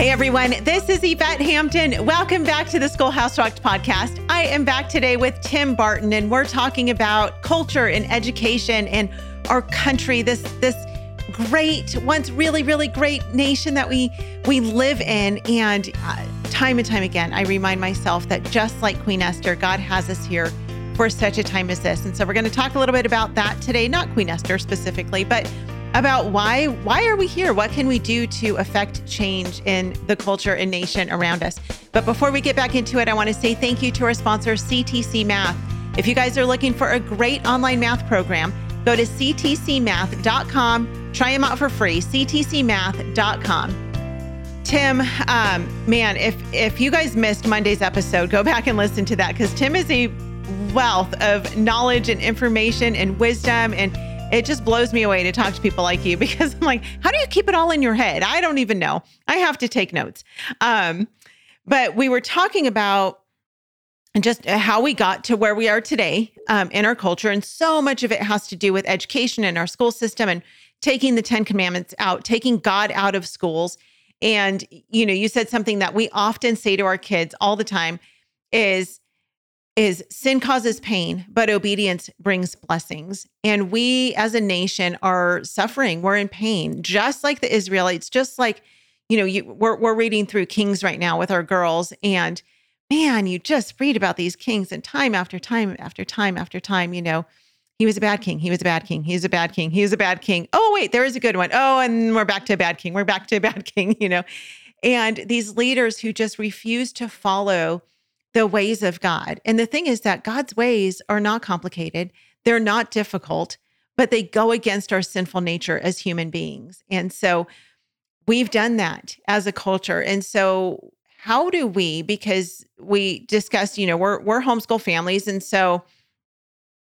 Hey everyone, this is Yvette Hampton. Welcome back to the Schoolhouse Rocked podcast. I am back today with Tim Barton, and we're talking about culture and education and our country. This this great, once really really great nation that we we live in, and uh, time and time again, I remind myself that just like Queen Esther, God has us here for such a time as this. And so we're going to talk a little bit about that today, not Queen Esther specifically, but about why why are we here? What can we do to affect change in the culture and nation around us? But before we get back into it, I want to say thank you to our sponsor CTC Math. If you guys are looking for a great online math program, go to ctcmath.com. Try them out for free. ctcmath.com. Tim, um, man, if if you guys missed Monday's episode, go back and listen to that because Tim is a wealth of knowledge and information and wisdom and it just blows me away to talk to people like you because I'm like, how do you keep it all in your head? I don't even know. I have to take notes. Um, but we were talking about just how we got to where we are today um, in our culture. And so much of it has to do with education in our school system and taking the 10 commandments out, taking God out of schools. And, you know, you said something that we often say to our kids all the time is, is sin causes pain, but obedience brings blessings. And we as a nation are suffering. We're in pain, just like the Israelites, just like, you know, you, we're, we're reading through Kings right now with our girls. And man, you just read about these kings and time after time after time after time, you know, he was a bad king. He was a bad king. He was a bad king. He was a bad king. Oh, wait, there is a good one. Oh, and we're back to a bad king. We're back to a bad king, you know. And these leaders who just refuse to follow the ways of God. And the thing is that God's ways are not complicated, they're not difficult, but they go against our sinful nature as human beings. And so we've done that as a culture. And so how do we because we discussed, you know, we're we're homeschool families and so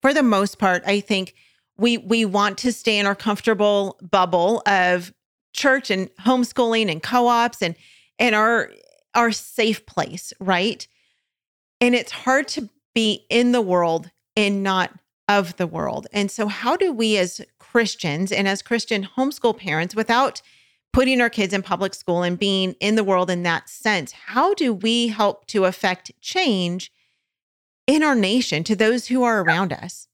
for the most part, I think we we want to stay in our comfortable bubble of church and homeschooling and co-ops and and our our safe place, right? And it's hard to be in the world and not of the world. And so, how do we as Christians and as Christian homeschool parents, without putting our kids in public school and being in the world in that sense, how do we help to affect change in our nation to those who are around us?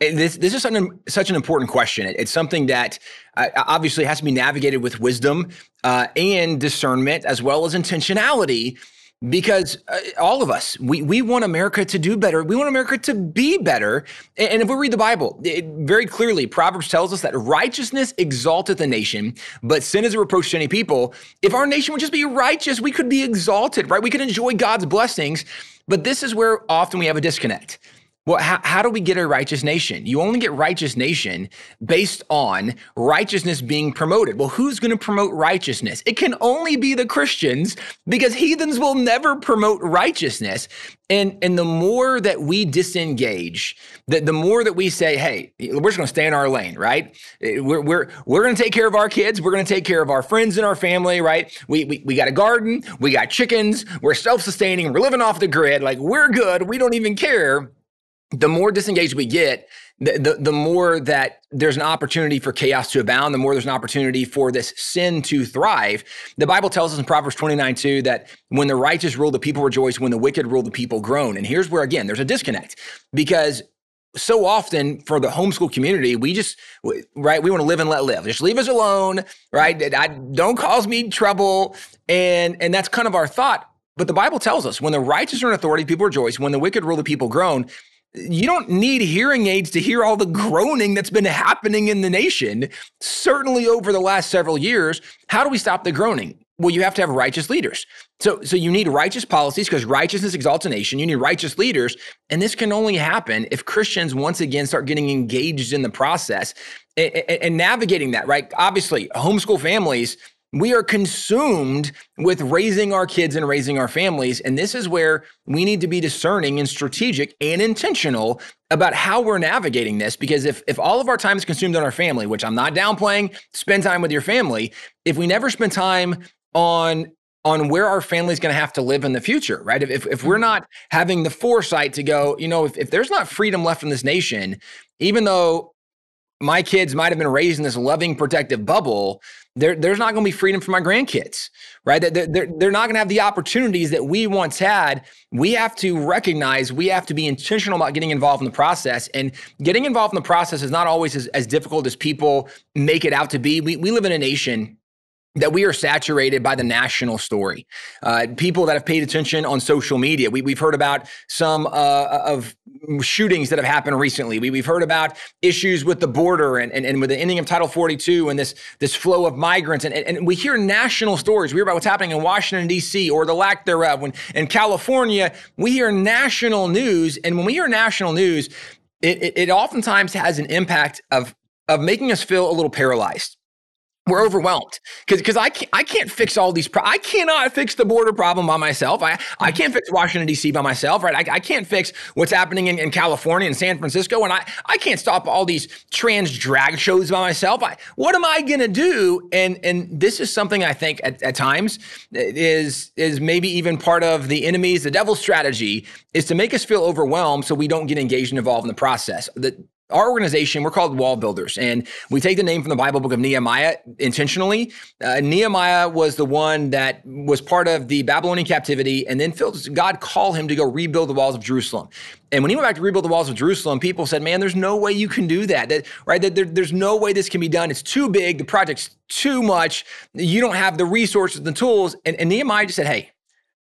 This this is such an, such an important question. It's something that uh, obviously has to be navigated with wisdom uh, and discernment, as well as intentionality because uh, all of us we, we want america to do better. We want america to be better. And if we read the bible it, very clearly proverbs tells us that righteousness exalteth a nation but sin is a reproach to any people. If our nation would just be righteous we could be exalted right? We could enjoy god's blessings. But this is where often we have a disconnect well, how, how do we get a righteous nation? You only get righteous nation based on righteousness being promoted. Well, who's going to promote righteousness? It can only be the Christians because heathens will never promote righteousness. And, and the more that we disengage, the, the more that we say, hey, we're just going to stay in our lane, right? We're, we're, we're going to take care of our kids. We're going to take care of our friends and our family, right? We, we, we got a garden. We got chickens. We're self sustaining. We're living off the grid. Like, we're good. We don't even care the more disengaged we get, the, the, the, more that there's an opportunity for chaos to abound, the more there's an opportunity for this sin to thrive. The Bible tells us in Proverbs 29 2 that when the righteous rule, the people rejoice. When the wicked rule, the people groan. And here's where, again, there's a disconnect because so often for the homeschool community, we just, right, we want to live and let live. Just leave us alone, right? I, don't cause me trouble. And, and that's kind of our thought. But the Bible tells us when the righteous are in authority, people rejoice. When the wicked rule, the people groan you don't need hearing aids to hear all the groaning that's been happening in the nation, certainly over the last several years. How do we stop the groaning? Well, you have to have righteous leaders. So, so you need righteous policies because righteousness exalts a nation. You need righteous leaders. And this can only happen if Christians once again start getting engaged in the process and, and, and navigating that, right? Obviously, homeschool families we are consumed with raising our kids and raising our families. And this is where we need to be discerning and strategic and intentional about how we're navigating this. Because if, if all of our time is consumed on our family, which I'm not downplaying, spend time with your family. If we never spend time on on where our family is going to have to live in the future, right? If, if we're mm-hmm. not having the foresight to go, you know, if, if there's not freedom left in this nation, even though my kids might have been raised in this loving, protective bubble, there, there's not going to be freedom for my grandkids, right? They're, they're, they're not going to have the opportunities that we once had. We have to recognize, we have to be intentional about getting involved in the process. And getting involved in the process is not always as, as difficult as people make it out to be. We, we live in a nation that we are saturated by the national story. Uh, people that have paid attention on social media, we, have heard about some uh, of shootings that have happened recently. We, have heard about issues with the border and, and, and, with the ending of Title 42 and this, this flow of migrants. And, and, we hear national stories. We hear about what's happening in Washington, D.C., or the lack thereof. When in California, we hear national news. And when we hear national news, it, it, it oftentimes has an impact of, of making us feel a little paralyzed we're overwhelmed. Because because I can't, I can't fix all these pro- I cannot fix the border problem by myself. I I can't fix Washington D.C. by myself right? I, I can't fix what's happening in, in California and San Francisco and I I can't stop all these trans drag shows by myself. I what am I gonna do? And and this is something I think at, at times is is maybe even part of the enemy's the devil's strategy is to make us feel overwhelmed so we don't get engaged and involved in the process. The our organization, we're called WallBuilders, and we take the name from the Bible book of Nehemiah intentionally. Uh, Nehemiah was the one that was part of the Babylonian captivity, and then God called him to go rebuild the walls of Jerusalem. And when he went back to rebuild the walls of Jerusalem, people said, "Man, there's no way you can do that. that right? That there, there's no way this can be done. It's too big. The project's too much. You don't have the resources, the tools." And, and Nehemiah just said, "Hey,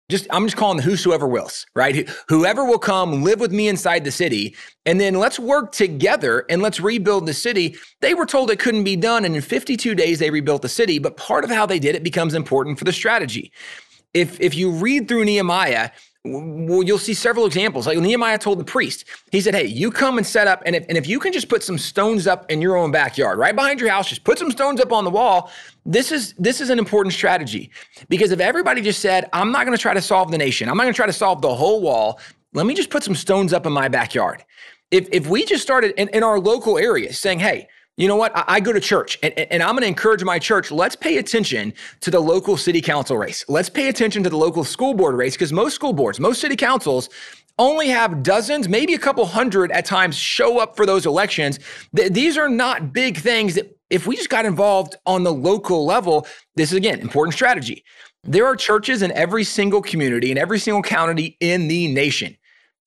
just I'm just calling whosoever wills, right? Whoever will come live with me inside the city, and then let's work together and let's rebuild the city. They were told it couldn't be done, and in 52 days they rebuilt the city. But part of how they did it becomes important for the strategy. If if you read through Nehemiah, well, you'll see several examples. Like Nehemiah told the priest, he said, Hey, you come and set up, and if, and if you can just put some stones up in your own backyard, right behind your house, just put some stones up on the wall. This is this is an important strategy. Because if everybody just said, I'm not gonna try to solve the nation, I'm not gonna try to solve the whole wall, let me just put some stones up in my backyard. If if we just started in, in our local areas saying, hey, you know what? I, I go to church and, and I'm going to encourage my church. Let's pay attention to the local city council race. Let's pay attention to the local school board race because most school boards, most city councils, only have dozens, maybe a couple hundred at times show up for those elections. Th- these are not big things that if we just got involved on the local level, this is again important strategy. There are churches in every single community in every single county in the nation.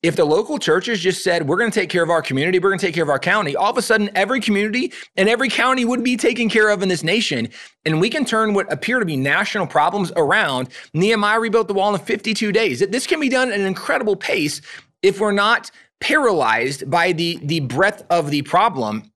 If the local churches just said, we're going to take care of our community, we're going to take care of our county, all of a sudden every community and every county would be taken care of in this nation. And we can turn what appear to be national problems around. Nehemiah rebuilt the wall in 52 days. This can be done at an incredible pace if we're not paralyzed by the, the breadth of the problem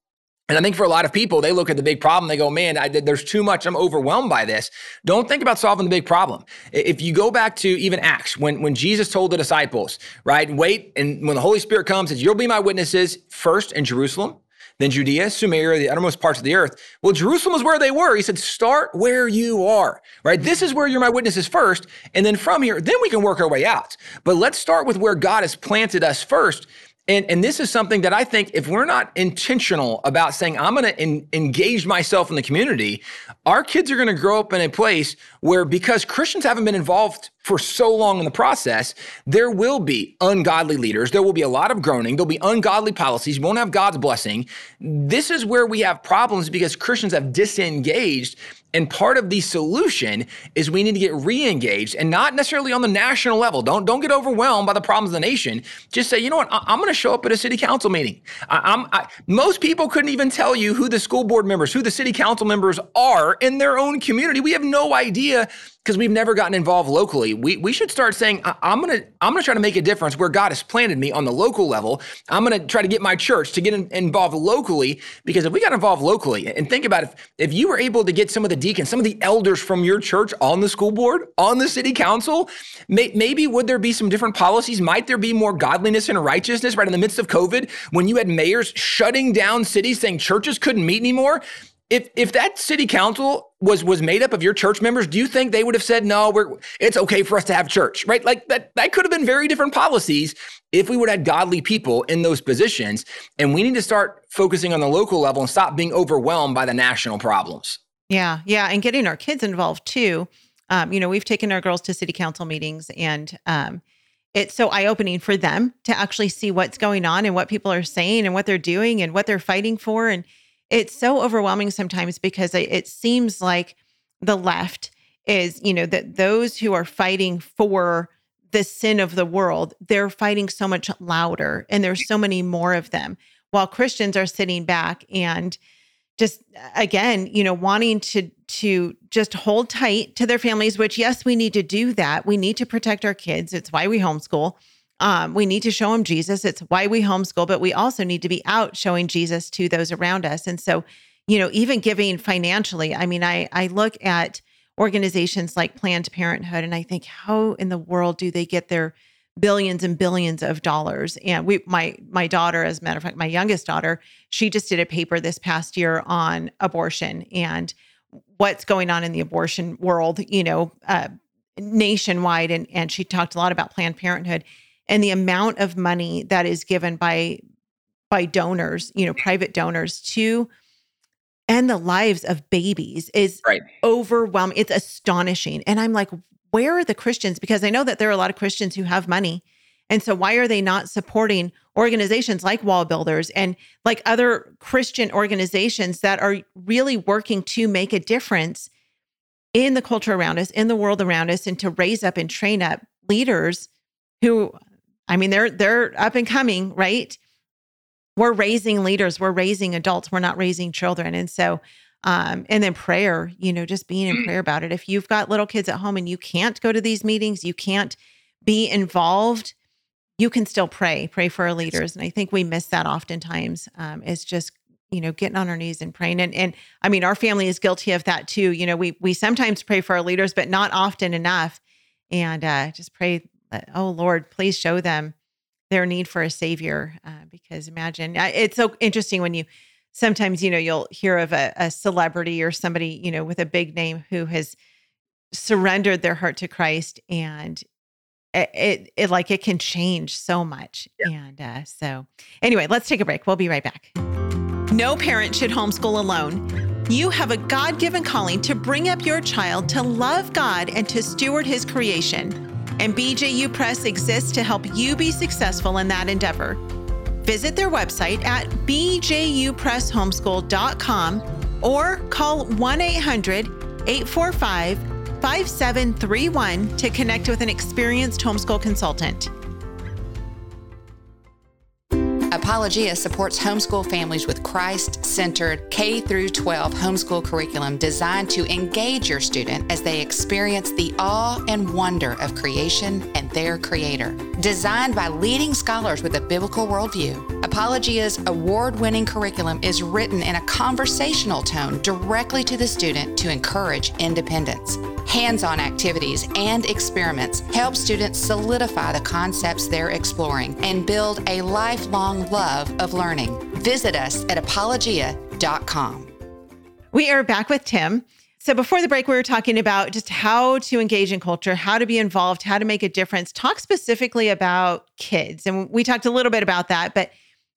and I think for a lot of people, they look at the big problem, they go, man, I, there's too much. I'm overwhelmed by this. Don't think about solving the big problem. If you go back to even Acts, when, when Jesus told the disciples, right, wait, and when the Holy Spirit comes, says, you'll be my witnesses first in Jerusalem, then Judea, Samaria, the uttermost parts of the earth. Well, Jerusalem was where they were. He said, start where you are, right? This is where you're my witnesses first. And then from here, then we can work our way out. But let's start with where God has planted us first and, and this is something that I think if we're not intentional about saying, I'm going to engage myself in the community, our kids are going to grow up in a place where because Christians haven't been involved for so long in the process, there will be ungodly leaders. There will be a lot of groaning. There'll be ungodly policies. You won't have God's blessing. This is where we have problems because Christians have disengaged and part of the solution is we need to get re-engaged and not necessarily on the national level. Don't don't get overwhelmed by the problems of the nation. Just say, you know what, I, am going to show up at a city council meeting. I, I, most people couldn't even tell you who the school board members, who the city council members are in their own community. We have no idea because we've never gotten involved locally. We, we should start saying, I'm gonna I'm gonna try to make a difference where God has planted me on the local level. I'm gonna try to get my church to get in, involved locally because if we got involved locally, and think about if, if you were able to get some of the deacons, some of the elders from your church on the school board, on the city council, may, maybe would there be some different policies? Might there be more godliness and righteousness right in the midst of COVID when you had mayors shutting down cities saying churches couldn't meet anymore? If if that city council was was made up of your church members, do you think they would have said no? We're it's okay for us to have church, right? Like that that could have been very different policies if we would have had godly people in those positions. And we need to start focusing on the local level and stop being overwhelmed by the national problems. Yeah, yeah, and getting our kids involved too. Um, you know, we've taken our girls to city council meetings, and um, it's so eye opening for them to actually see what's going on and what people are saying and what they're doing and what they're fighting for and it's so overwhelming sometimes because it, it seems like the left is, you know, that those who are fighting for the sin of the world, they're fighting so much louder and there's so many more of them while Christians are sitting back and just again, you know, wanting to to just hold tight to their families, which yes, we need to do that. We need to protect our kids. It's why we homeschool. Um, we need to show them Jesus. It's why we homeschool, but we also need to be out showing Jesus to those around us. And so, you know, even giving financially, I mean, I I look at organizations like Planned Parenthood and I think, how in the world do they get their billions and billions of dollars? And we my my daughter, as a matter of fact, my youngest daughter, she just did a paper this past year on abortion and what's going on in the abortion world, you know, uh, nationwide. And and she talked a lot about Planned Parenthood and the amount of money that is given by by donors, you know, private donors to end the lives of babies is right. overwhelming. It's astonishing. And I'm like, where are the Christians? Because I know that there are a lot of Christians who have money. And so why are they not supporting organizations like WallBuilders and like other Christian organizations that are really working to make a difference in the culture around us, in the world around us and to raise up and train up leaders who I mean, they're they're up and coming, right? We're raising leaders, we're raising adults, we're not raising children. And so um, and then prayer, you know, just being in mm. prayer about it. If you've got little kids at home and you can't go to these meetings, you can't be involved, you can still pray, pray for our leaders. And I think we miss that oftentimes. Um, is just you know getting on our knees and praying and and i mean our family is guilty of that too you know we we sometimes pray for our leaders but not often enough and uh just pray oh Lord, please show them their need for a savior. Uh, because imagine it's so interesting when you sometimes you know you'll hear of a, a, celebrity or somebody you know with a big name who has surrendered their heart to Christ and it, it, it like it can change so much. Yeah. And uh, so anyway, let's take a break. We'll be right back. No parent should homeschool alone. You have a God given calling to bring up your child to love God and to steward his creation and BJU Press exists to help you be successful in that endeavor. Visit their website at bjupresshomeschool.com or call 1 800 845 5731 to connect with an experienced homeschool consultant. Apologia supports homeschool families with Christ-centered K through 12 homeschool curriculum designed to engage your student as they experience the awe and wonder of creation and their creator. Designed by leading scholars with a biblical worldview, Apologia's award-winning curriculum is written in a conversational tone directly to the student to encourage independence. Hands on activities and experiments help students solidify the concepts they're exploring and build a lifelong love of learning. Visit us at apologia.com. We are back with Tim. So before the break, we were talking about just how to engage in culture, how to be involved, how to make a difference. Talk specifically about kids. And we talked a little bit about that, but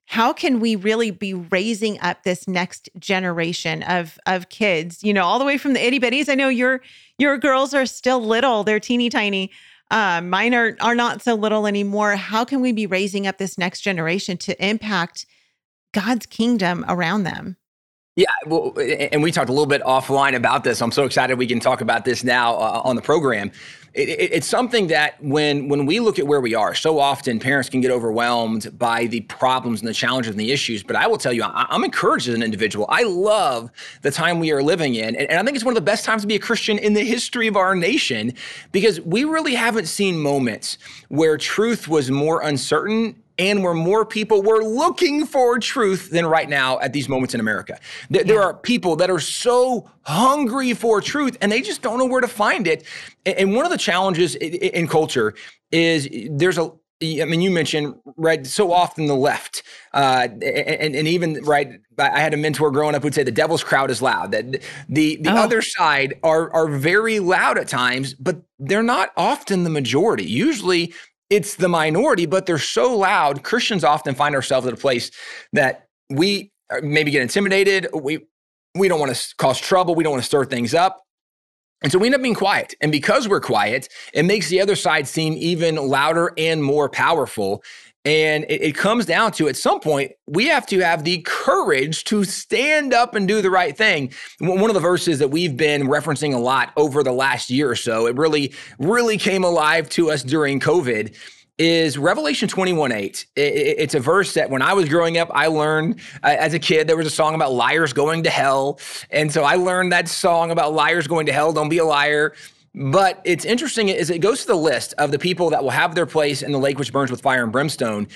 how can we really be raising up this next generation of of kids you know all the way from the itty bitties? I know your your girls are still little they're teeny tiny. Um, mine are are not so little anymore. How can we be raising up this next generation to impact god's kingdom around them yeah, well, and we talked a little bit offline about this. I'm so excited we can talk about this now uh, on the program it, it, it's something that when when we look at where we are, so often parents can get overwhelmed by the problems and the challenges and the issues. But I will tell you, I, am encouraged as an individual. I love the time we are living in, and, and I think it's one of the best times to be a Christian in the history of our nation because we really haven't seen moments where truth was more uncertain and where more people were looking for truth than right now at these moments in America. There, yeah. there, are people that are so hungry for truth and they just don't know where to find it. And one of the challenges in culture is there's a I mean, you mentioned right so often the left, uh, and and even right. I had a mentor growing up who'd say the devil's crowd is loud. That the the oh. other side are are very loud at times, but they're not often the majority. Usually, it's the minority, but they're so loud. Christians often find ourselves at a place that we maybe get intimidated. We we don't want to cause trouble. We don't want to stir things up. And so we end up being quiet. And because we're quiet, it makes the other side seem even louder and more powerful. And it, it, comes down to at some point, we have to have the courage to stand up and do the right thing. One of the verses that we've been referencing a lot over the last year or so, it really, really came alive to us during COVID. Is Revelation 21 8. it's a verse that when I was growing up, I learned uh, as a kid, there was a song about liars going to hell. And so I learned that song about liars going to hell. Don't be a liar. But it's interesting is it goes to the list of the people that will have their place in the lake which burns with fire and brimstone.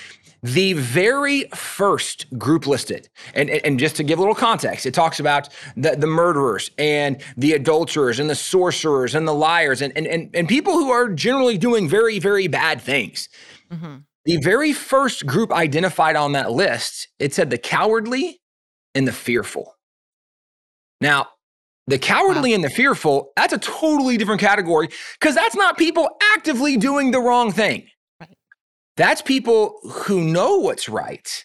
The very first group listed, and, and just to give a little context, it talks about the, the murderers and the adulterers and the sorcerers and the liars and, and, and, and people who are generally doing very, very bad things. Mm-hmm. The very first group identified on that list, it said the cowardly and the fearful. Now, the cowardly wow. and the fearful, that's a totally different category because that's not people actively doing the wrong thing. Right. That's people who know what's right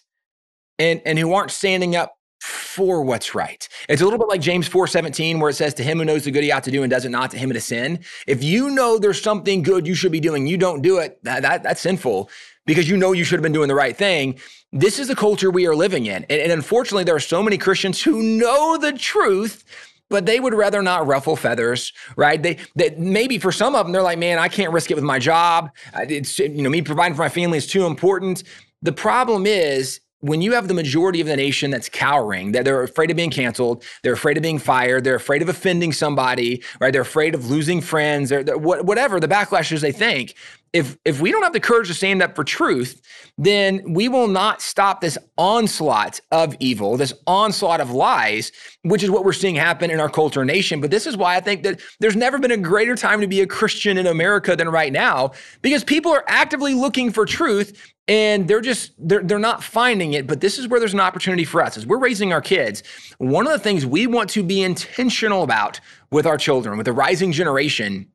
and, and who aren't standing up for what's right. It's a little bit like James 4:17 where it says to him who knows the good he ought to do and does it not to him it is sin. If you know there's something good you should be doing, you don't do it, that, that that's sinful because you know you should have been doing the right thing. This is the culture we are living in. And, and unfortunately there are so many Christians who know the truth but they would rather not ruffle feathers, right? They, they maybe for some of them, they're like, man, I can't risk it with my job. It's you know me providing for my family is too important. The problem is when you have the majority of the nation that's cowering, that they're afraid of being canceled, they're afraid of being fired, they're afraid of offending somebody, right? They're afraid of losing friends, they're, whatever the backlash is they think if if we don't have the courage to stand up for truth, then we will not stop this onslaught of evil, this onslaught of lies, which is what we're seeing happen in our culture and nation. But this is why I think that there's never been a greater time to be a Christian in America than right now, because people are actively looking for truth and they're just they're, they're not finding it but this is where there's an opportunity for us as we're raising our kids one of the things we want to be intentional about with our children with the rising generation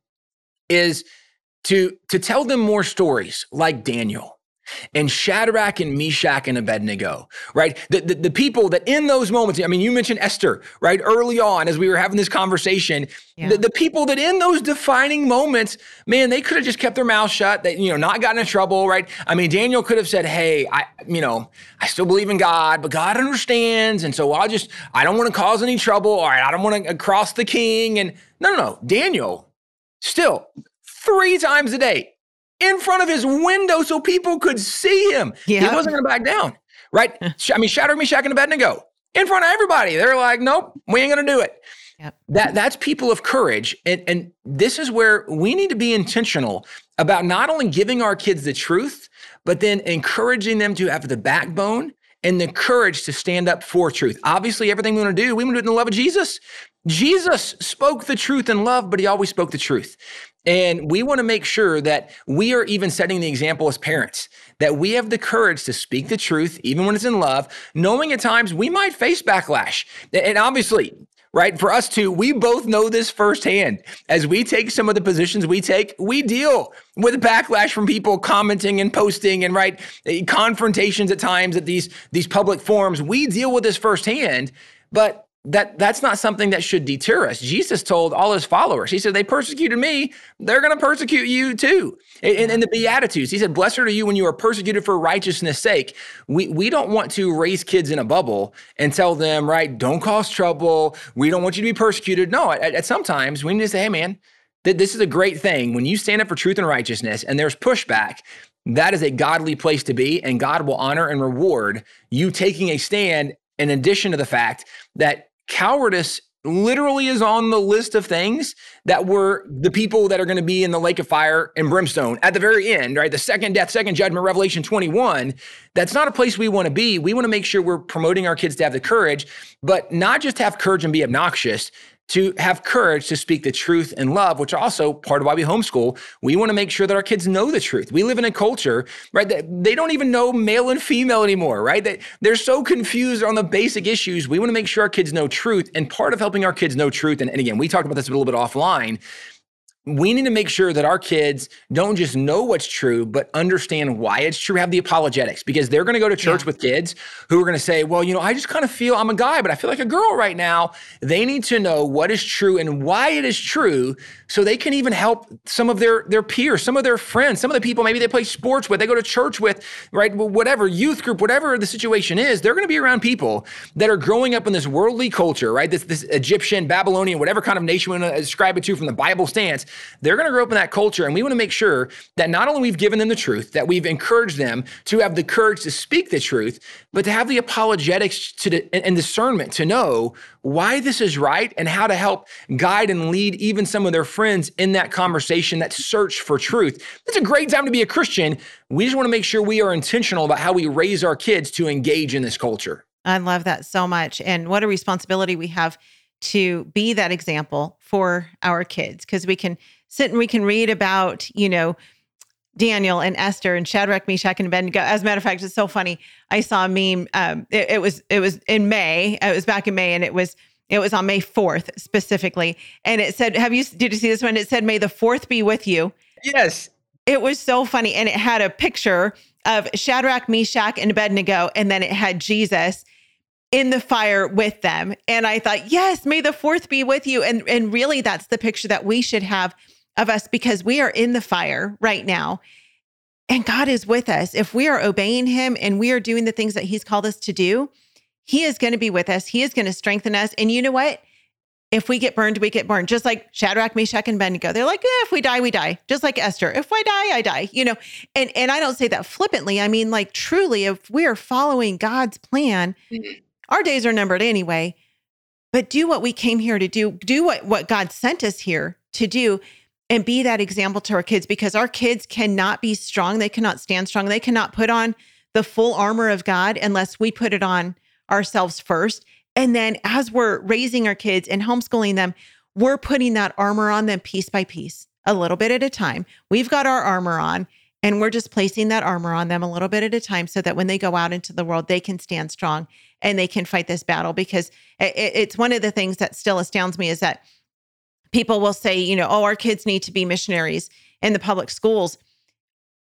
is to, to tell them more stories like Daniel and Shadrach and Meshach and Abednego, right? The, the, the, people that in those moments, I mean, you mentioned Esther, right? Early on, as we were having this conversation, yeah. the, the people that in those defining moments, man, they could have just kept their mouth shut, that, you know, not gotten in trouble, right? I mean, Daniel could have said, hey, I, you know, I still believe in God, but God understands. And so I'll just, I don't want to cause any trouble. All right, I don't want to uh, cross the king. And no, no, no. Daniel, still three times a day in front of his window so people could see him. Yep. He wasn't going to back down, right? I mean, Shadrach, Meshach, and Abednego in front of everybody. They're like, nope, we ain't going to do it. Yep. That that's people of courage, and and this is where we need to be intentional about not only giving our kids the truth, but then encouraging them to have the backbone and the courage to stand up for truth. Obviously, everything we want to do, we want to do it in the love of Jesus. Jesus spoke the truth in love, but he always spoke the truth. And we want to make sure that we are even setting the example as parents, that we have the courage to speak the truth, even when it's in love, knowing at times we might face backlash. And obviously, right, for us too, we both know this firsthand. As we take some of the positions we take, we deal with backlash from people commenting and posting and right eh, confrontations at times at these, these public forums. We deal with this firsthand. But that that's not something that should deter us. Jesus told all his followers, he said, they persecuted me, they're going to persecute you too. In, in the Beatitudes, he said, blessed are you when you are persecuted for righteousness' sake. We, we don't want to raise kids in a bubble and tell them, right, don't cause trouble. We don't want you to be persecuted. No, at, at sometimes we need to say, hey, man, th- this is a great thing. When you stand up for truth and righteousness and there's pushback, that is a godly place to be, and God will honor and reward you taking a stand in addition to the fact that cowardice literally is on the list of things that were the people that are going to be in the lake of fire and brimstone at the very end, right? The second death, second judgment, Revelation 21. That's not a place we want to be. We want to make sure we're promoting our kids to have the courage, but not just have courage and be obnoxious, to have courage to speak the truth in love, which also part of why we homeschool. We want to make sure that our kids know the truth. We live in a culture, right, that they don't even know male and female anymore, right? That they're so confused on the basic issues. We want to make sure our kids know truth. And part of helping our kids know truth, and, and again, we talked about this a little bit offline. We need to make sure that our kids don't just know what's true, but understand why it's true, have the apologetics, because they're going to go to church yeah. with kids who are going to say, well, you know, I just kind of feel I'm a guy, but I feel like a girl right now. They need to know what is true and why it is true so they can even help some of their, their peers, some of their friends, some of the people maybe they play sports with, they go to church with, right? Whatever, youth group, whatever the situation is, they're going to be around people that are growing up in this worldly culture, right? This, this Egyptian, Babylonian, whatever kind of nation we want to describe it to from the Bible stance they're going to grow up in that culture. And we want to make sure that not only we've given them the truth, that we've encouraged them to have the courage to speak the truth, but to have the apologetics to the, and discernment to know why this is right and how to help guide and lead even some of their friends in that conversation, that search for truth. It's a great time to be a Christian. We just want to make sure we are intentional about how we raise our kids to engage in this culture. I love that so much. And what a responsibility we have to be that example for our kids because we can sit and we can read about, you know, Daniel and Esther and Shadrach, Meshach, and Abednego. As a matter of fact, it's so funny. I saw a meme. Um, it, it was it was in May. It was back in May, and it was it was on May fourth specifically, and it said, "Have you did you see this one?" It said, "May the fourth be with you." Yes. It was so funny, and it had a picture of Shadrach, Meshach, and Abednego, and then it had Jesus in the fire with them. And I thought, yes, may the fourth be with you. And and really, that's the picture that we should have of us because we are in the fire right now. And God is with us. If we are obeying Him and we are doing the things that He's called us to do, He is going to be with us. He is going to strengthen us. And you know what? If we get burned, we get burned. Just like Shadrach, Meshach, and Abednego. They're like, eh, if we die, we die. Just like Esther. If I die, I die. You know, and and I don't say that flippantly. I mean, like truly, if we are following God's plan, mm-hmm. Our days are numbered anyway. But do what we came here to do. Do what what God sent us here to do and be that example to our kids because our kids cannot be strong. They cannot stand strong. They cannot put on the full armor of God unless we put it on ourselves first. And then as we're raising our kids and homeschooling them, we're putting that armor on them piece by piece, a little bit at a time. We've got our armor on and we're just placing that armor on them a little bit at a time so that when they go out into the world, they can stand strong and they can fight this battle. Because it's one of the things that still astounds me is that people will say, you know, oh, our kids need to be missionaries in the public schools.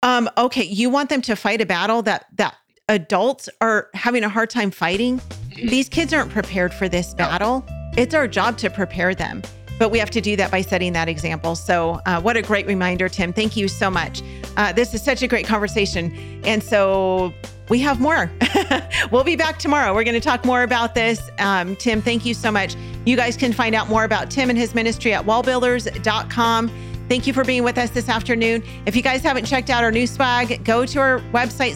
Um, okay, you want them to fight a battle that that adults are having a hard time fighting? These kids aren't prepared for this battle. It's our job to prepare them. But we have to do that by setting that example. So, uh, what a great reminder, Tim. Thank you so much. Uh, this is such a great conversation. And so, we have more. we'll be back tomorrow. We're going to talk more about this. Um, Tim, thank you so much. You guys can find out more about Tim and his ministry at wallbuilders.com. Thank you for being with us this afternoon. If you guys haven't checked out our new swag, go to our website,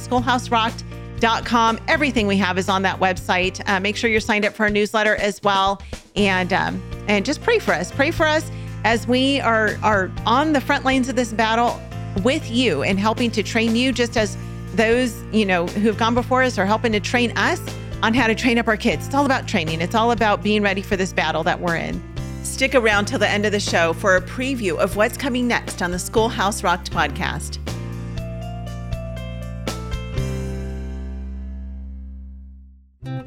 schoolhouserocked.com. Everything we have is on that website. Uh, make sure you're signed up for our newsletter as well. And um, and just pray for us. Pray for us as we are are on the front lines of this battle with you and helping to train you just as those, you know, who have gone before us are helping to train us on how to train up our kids. It's all about training, it's all about being ready for this battle that we're in. Stick around till the end of the show for a preview of what's coming next on the Schoolhouse Rocked podcast.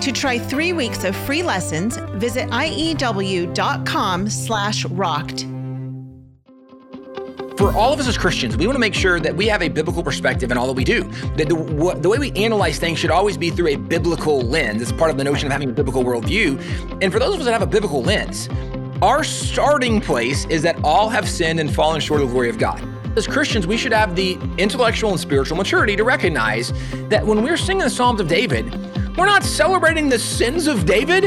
To try three weeks of free lessons, visit iew.com slash rocked. For all of us as Christians, we want to make sure that we have a biblical perspective in all that we do. That the, the way we analyze things should always be through a biblical lens. It's part of the notion of having a biblical worldview. And for those of us that have a biblical lens, our starting place is that all have sinned and fallen short of the glory of God. As Christians, we should have the intellectual and spiritual maturity to recognize that when we're singing the Psalms of David, we're not celebrating the sins of David.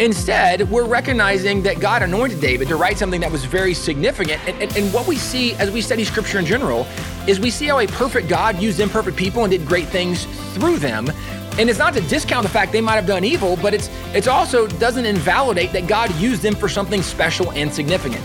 Instead, we're recognizing that God anointed David to write something that was very significant. And, and, and, what we see as we study scripture in general is we see how a perfect God used imperfect people and did great things through them. And it's not to discount the fact they might have done evil, but it's it's also doesn't invalidate that God used them for something special and significant.